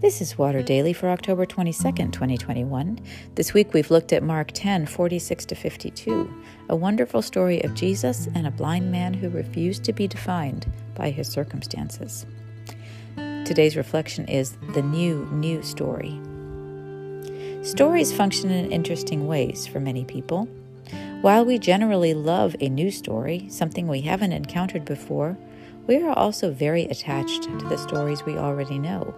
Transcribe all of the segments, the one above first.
This is Water Daily for October 22nd, 2021. This week we've looked at Mark 10, 46 to 52, a wonderful story of Jesus and a blind man who refused to be defined by his circumstances. Today's reflection is the new, new story. Stories function in interesting ways for many people. While we generally love a new story, something we haven't encountered before, we are also very attached to the stories we already know.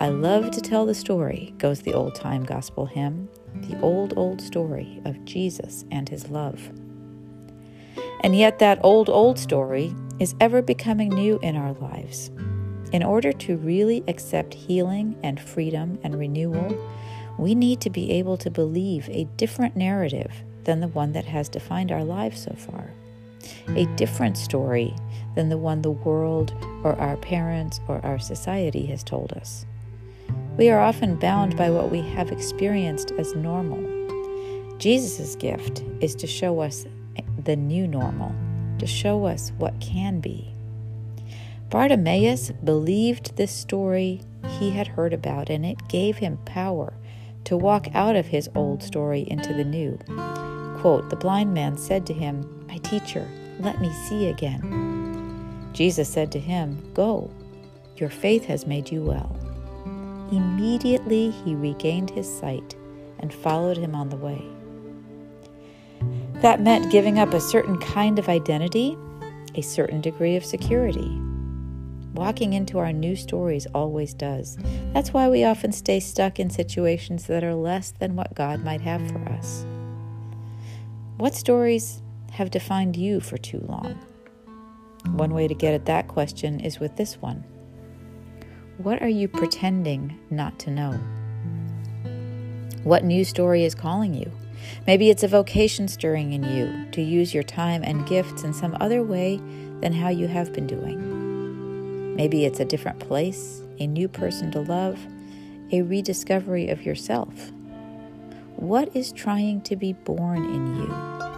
I love to tell the story, goes the old time gospel hymn, the old, old story of Jesus and his love. And yet, that old, old story is ever becoming new in our lives. In order to really accept healing and freedom and renewal, we need to be able to believe a different narrative than the one that has defined our lives so far, a different story than the one the world or our parents or our society has told us. We are often bound by what we have experienced as normal. Jesus' gift is to show us the new normal, to show us what can be. Bartimaeus believed this story he had heard about, and it gave him power to walk out of his old story into the new. Quote, the blind man said to him, My teacher, let me see again. Jesus said to him, Go, your faith has made you well. Immediately he regained his sight and followed him on the way. That meant giving up a certain kind of identity, a certain degree of security. Walking into our new stories always does. That's why we often stay stuck in situations that are less than what God might have for us. What stories have defined you for too long? One way to get at that question is with this one. What are you pretending not to know? What new story is calling you? Maybe it's a vocation stirring in you to use your time and gifts in some other way than how you have been doing. Maybe it's a different place, a new person to love, a rediscovery of yourself. What is trying to be born in you?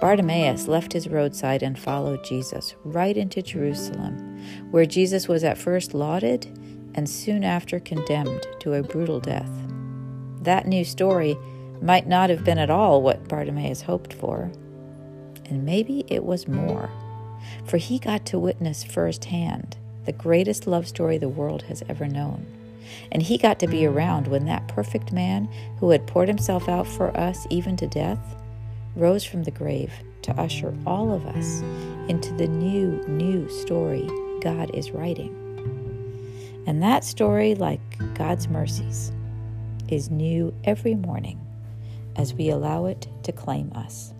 Bartimaeus left his roadside and followed Jesus right into Jerusalem, where Jesus was at first lauded and soon after condemned to a brutal death. That new story might not have been at all what Bartimaeus hoped for, and maybe it was more, for he got to witness firsthand the greatest love story the world has ever known. And he got to be around when that perfect man who had poured himself out for us even to death rose from the grave to usher all of us into the new, new story God is writing. And that story, like God's mercies, is new every morning as we allow it to claim us.